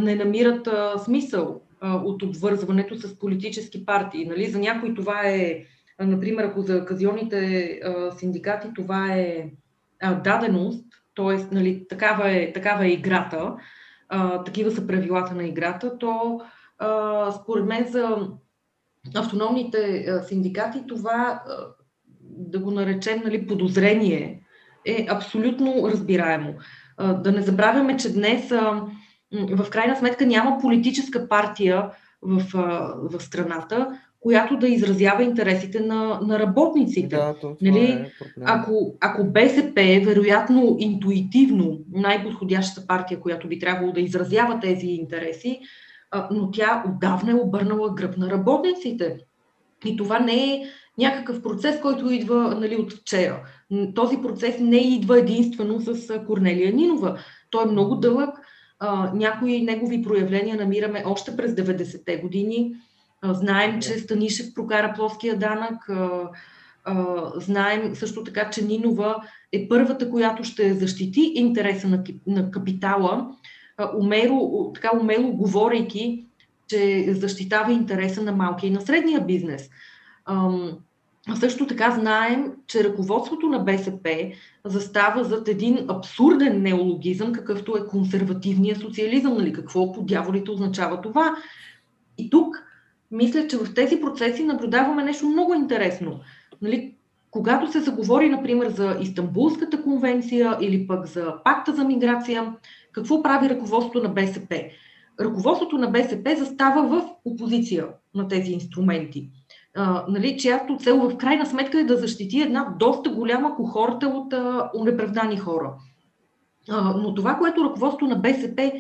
не намират смисъл от обвързването с политически партии. Нали? За някои това е, например, ако за казионните синдикати това е даденост, т.е. Нали, такава, е, такава е играта, такива са правилата на играта, то според мен за автономните синдикати това, да го наречем нали, подозрение, е абсолютно разбираемо. Да не забравяме, че днес а, в крайна сметка няма политическа партия в, в страната, която да изразява интересите на, на работниците. Да, то, нали? е ако, ако БСП е вероятно интуитивно най-подходящата партия, която би трябвало да изразява тези интереси, но тя отдавна е обърнала гръб на работниците. И това не е някакъв процес, който идва нали, от вчера. Този процес не идва единствено с Корнелия Нинова. Той е много дълъг. Някои негови проявления намираме още през 90-те години. Знаем, че Станишев прокара плоския данък. Знаем също така, че Нинова е първата, която ще защити интереса на капитала, умело, така умело говорейки, че защитава интереса на малкия и на средния бизнес. Също така знаем, че ръководството на БСП застава зад един абсурден неологизъм, какъвто е консервативния социализъм. Нали? Какво по дяволите означава това? И тук мисля, че в тези процеси наблюдаваме нещо много интересно. Нали? Когато се заговори, например, за Истанбулската конвенция или пък за пакта за миграция, какво прави ръководството на БСП? Ръководството на БСП застава в опозиция на тези инструменти а, нали, чиято цел в крайна сметка е да защити една доста голяма кохорта от унеправдани хора. Но това, което ръководството на БСП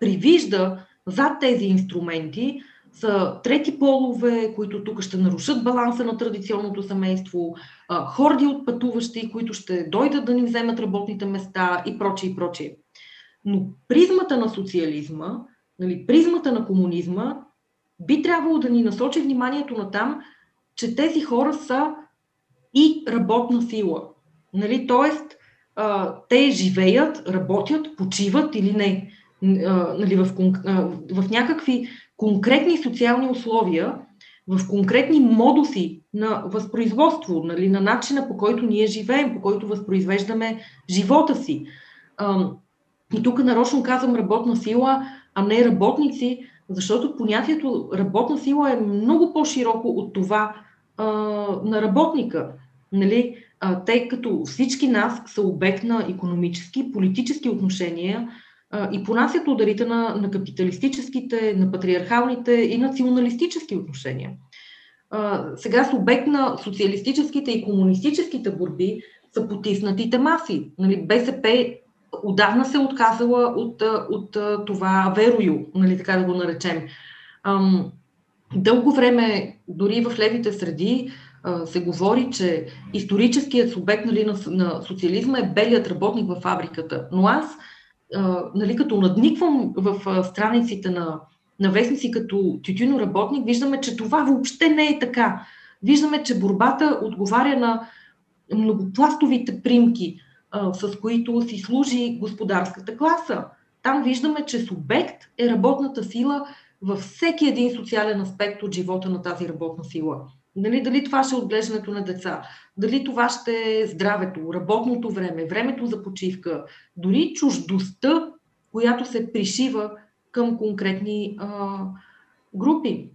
привижда зад тези инструменти, са трети полове, които тук ще нарушат баланса на традиционното семейство, хорди от пътуващи, които ще дойдат да ни вземат работните места и прочее и прочее. Но призмата на социализма, нали, призмата на комунизма би трябвало да ни насочи вниманието на там, че тези хора са и работна сила. Нали? Тоест, а, те живеят, работят, почиват или не а, нали, в, а, в някакви конкретни социални условия, в конкретни модуси на възпроизводство, нали, на начина по който ние живеем, по който възпроизвеждаме живота си. А, и тук нарочно казвам работна сила, а не работници, защото понятието работна сила е много по-широко от това а, на работника. Нали? А, тъй като всички нас са обект на економически, политически отношения а, и понасят ударите на, на капиталистическите, на патриархалните и националистически отношения. А, сега с обект на социалистическите и комунистическите борби са потиснатите маси. Нали? БСП отдавна се е отказала от, от, от това верою, нали, така да го наречем. Дълго време, дори в левите среди, се говори, че историческият субект нали, на, на социализма е белият работник в фабриката. Но аз, нали, като надниквам в страниците на, на вестници като тютюно работник, виждаме, че това въобще не е така. Виждаме, че борбата отговаря на многопластовите примки, с които си служи господарската класа. Там виждаме, че субект е работната сила, във всеки един социален аспект от живота на тази работна сила. Дали, дали това ще е отглеждането на деца, дали това ще е здравето, работното време, времето за почивка, дори чуждостта, която се пришива към конкретни а, групи.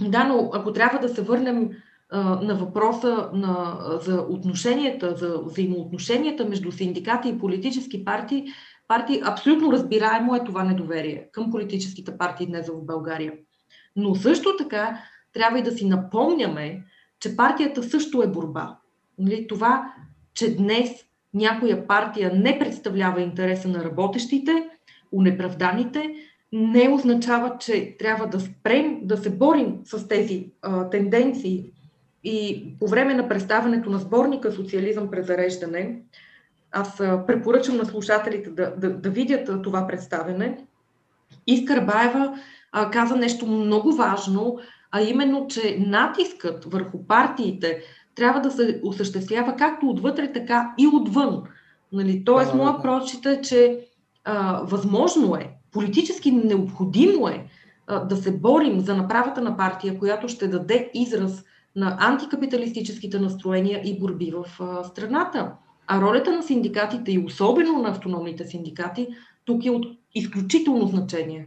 Да, но ако трябва да се върнем а, на въпроса на, за отношенията, за взаимоотношенията между синдикати и политически партии, партии, абсолютно разбираемо е това недоверие към политическите партии днес в България. Но също така трябва и да си напомняме, че партията също е борба. Нали? Това, че днес някоя партия не представлява интереса на работещите, унеправданите, не означава, че трябва да спрем да се борим с тези а, тенденции. И по време на представането на сборника Социализъм презареждане, аз препоръчам на слушателите да, да, да видят това представене. Искър Баева а, каза нещо много важно, а именно, че натискът върху партиите трябва да се осъществява както отвътре, така и отвън. Нали? Тоест, моя прочита е, че а, възможно е, политически необходимо е а, да се борим за направата на партия, която ще даде израз на антикапиталистическите настроения и борби в а, страната. А ролята на синдикатите и особено на автономните синдикати тук е от изключително значение.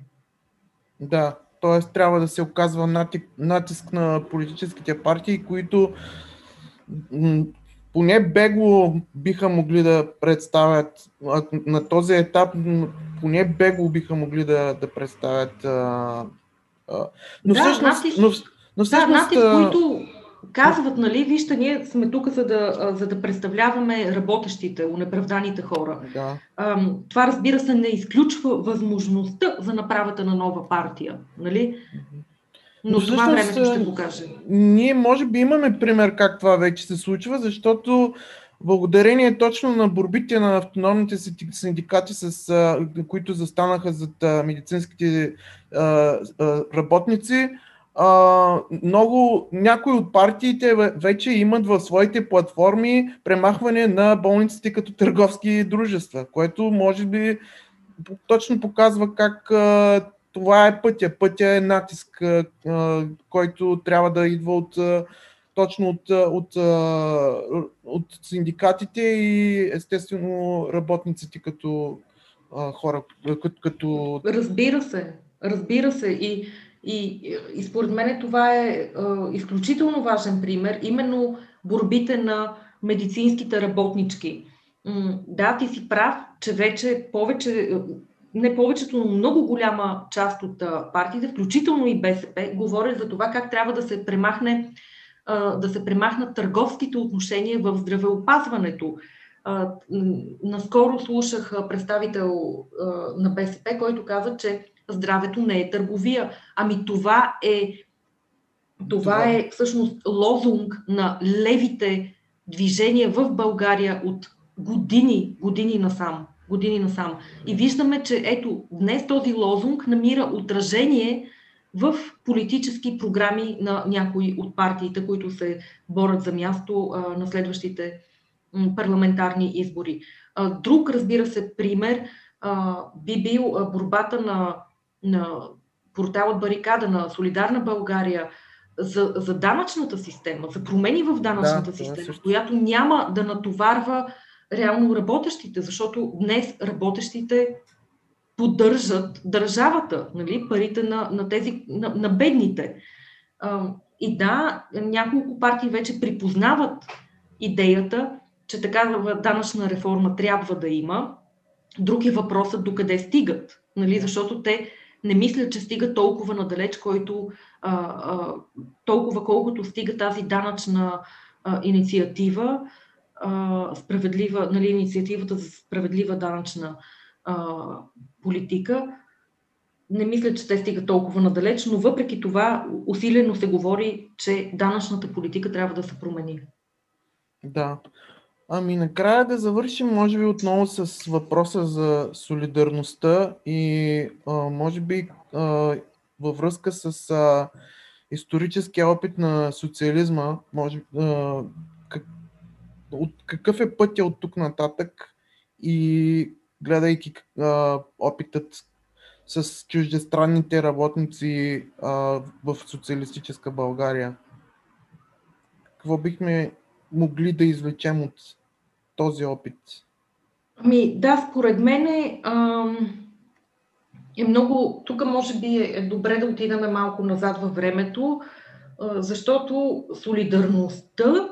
Да, т.е. трябва да се оказва натиск на политическите партии, които поне бегло биха могли да представят на този етап, поне бегло биха могли да, да представят. А, а, но, да, всъщност, но, Но всъщност... Да, натиск, които казват, нали, вижте, ние сме тук, за да, за да представляваме работещите, унеправданите хора. Да. Това, разбира се, не изключва възможността за направата на нова партия. Нали? Но, Но това времето ще покаже. Ние може би имаме пример как това вече се случва, защото благодарение точно на борбите на автономните синдикати, с, които застанаха зад медицинските работници, много, някои от партиите вече имат в своите платформи премахване на болниците като търговски дружества, което може би точно показва как това е пътя. Пътя е натиск, който трябва да идва от точно от, от, от синдикатите и естествено работниците като хора. Като, като... Разбира се, разбира се. И, и, и според мен това е, е изключително важен пример, именно борбите на медицинските работнички. Да, ти си прав, че вече повече, не повечето, но много голяма част от партиите, включително и БСП, говорят за това как трябва да се премахне да се премахнат търговските отношения в здравеопазването. Наскоро слушах представител на БСП, който каза, че здравето не е търговия. Ами това е, това е всъщност лозунг на левите движения в България от години, години насам. Години насам. И виждаме, че ето днес този лозунг намира отражение в политически програми на някои от партиите, които се борят за място а, на следващите парламентарни избори. Друг, разбира се, пример а, би бил борбата на, на порталът Барикада на Солидарна България за, за данъчната система, за промени в данъчната да, система, също. която няма да натоварва реално работещите, защото днес работещите поддържат държавата, нали, парите на, на, тези, на, на бедните. А, и да, няколко партии вече припознават идеята, че такава данъчна реформа трябва да има. Друг е въпросът докъде стигат, нали, защото те не мислят, че стига толкова надалеч, който, а, а, толкова колкото стига тази данъчна а, инициатива, а, справедлива, нали, инициативата за справедлива данъчна а, политика. Не мисля, че те стигат толкова надалеч, но въпреки това усилено се говори, че данъчната политика трябва да се промени. Да. Ами накрая да завършим, може би, отново с въпроса за солидарността и а, може би а, във връзка с а, историческия опит на социализма, може, а, как, от, какъв е пътя от тук нататък и гледайки а, опитът с чуждестранните работници а, в социалистическа България. Какво бихме могли да извлечем от този опит? Ами да, според мен е, е много, тук може би е, добре да отидем малко назад във времето, защото солидарността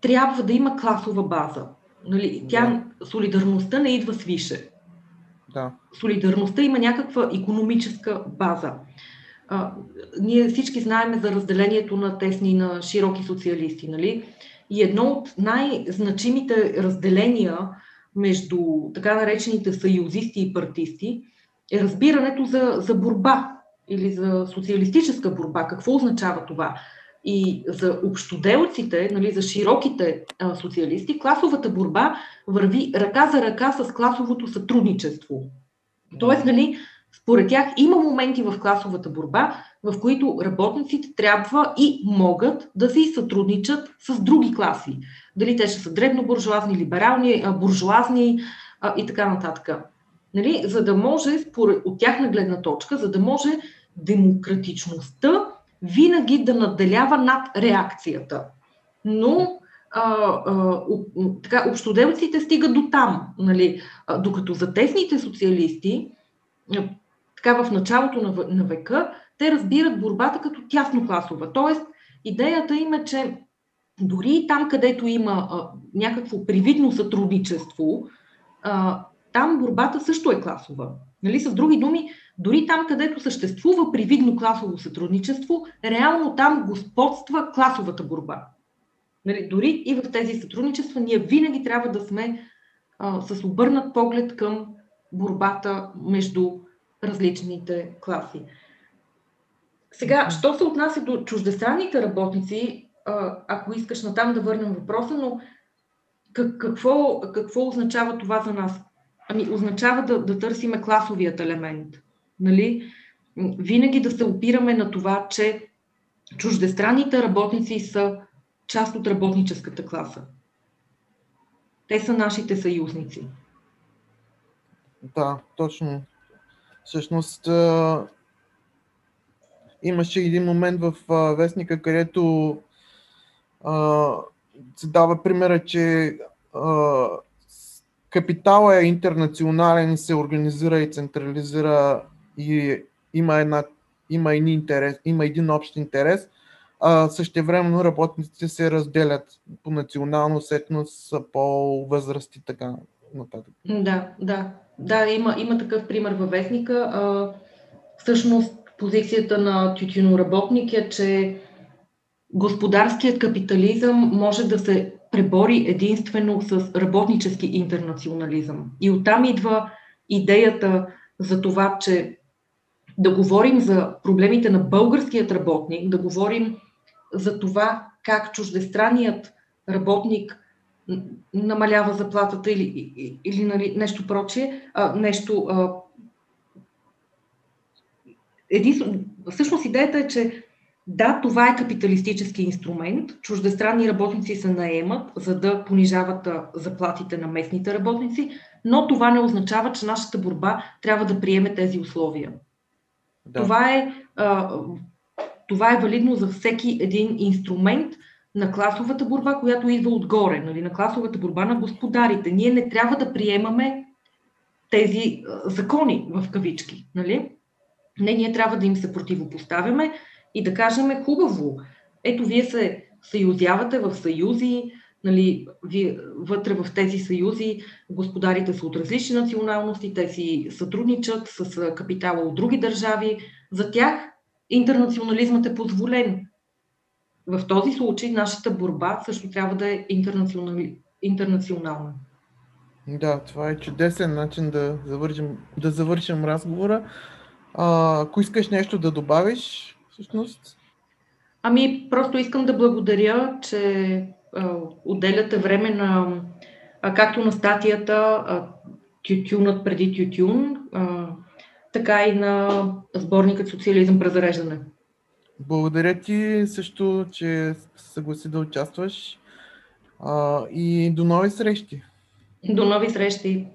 трябва да има класова база. Нали, тя, да. солидарността не идва свише. Да. Солидарността има някаква економическа база. А, ние всички знаем за разделението на тесни и на широки социалисти. Нали? И едно от най-значимите разделения между така наречените съюзисти и партисти е разбирането за, за борба или за социалистическа борба. Какво означава това? И за общоделците, нали, за широките а, социалисти, класовата борба върви ръка за ръка с класовото сътрудничество. Тоест, нали, според тях има моменти в класовата борба, в които работниците трябва и могат да си сътрудничат с други класи. Дали те ще са дребно-буржуазни, либерални, буржуазни и така нататък. Нали, за да може, според, от тяхна гледна точка, за да може демократичността винаги да надделява над реакцията. Но а, а, така, общоделците стигат до там, нали? докато за тесните социалисти, така в началото на, на века, те разбират борбата като тясно класова. Тоест, идеята им е, че дори там, където има а, някакво привидно сътрудничество, а, там борбата също е класова. Нали? С други думи, дори там, където съществува привидно класово сътрудничество, реално там господства класовата борба. Нали? Дори и в тези сътрудничества ние винаги трябва да сме а, с обърнат поглед към борбата между различните класи. Сега, що се отнася до чуждестранните работници, ако искаш натам да върнем въпроса, но какво, какво означава това за нас? Ами, означава да, да търсиме класовият елемент. Нали? Винаги да се опираме на това, че чуждестранните работници са част от работническата класа. Те са нашите съюзници. Да, точно. Всъщност, имаше един момент в вестника, където се дава примера, че капитала е интернационален и се организира и централизира и има, една, има, един, интерес, има един общ интерес, а същевременно работниците се разделят по националност, етнос, по възраст и така нататък. Да, да. Да, има, има такъв пример във вестника. А, всъщност позицията на тютюноработник е, че господарският капитализъм може да се пребори единствено с работнически интернационализъм. И оттам идва идеята за това, че да говорим за проблемите на българският работник, да говорим за това как чуждестранният работник намалява заплатата или, или, или нали, нещо прочие, а, нещо. А, един, всъщност идеята е, че да, това е капиталистически инструмент. Чуждестранни работници се наемат, за да понижават заплатите на местните работници, но това не означава, че нашата борба трябва да приеме тези условия. Да. Това, е, а, това е валидно за всеки един инструмент на класовата борба, която идва отгоре, нали, на класовата борба на господарите. Ние не трябва да приемаме тези а, закони в кавички. Нали? Не, ние трябва да им се противопоставяме и да кажем хубаво, ето вие се съюзявате в съюзи, нали, вие, вътре в тези съюзи господарите са от различни националности, те си сътрудничат с капитала от други държави. За тях интернационализмът е позволен. В този случай нашата борба също трябва да е интернационална. Да, това е чудесен начин да завършим, да завършим разговора. А, ако искаш нещо да добавиш, всъщност? Ами, просто искам да благодаря, че а, отделяте време на, а, както на статията а, Тютюнът преди Тютюн, а, така и на сборникът Социализъм през зареждане. Благодаря ти също, че съгласи да участваш а, и до нови срещи. До нови срещи.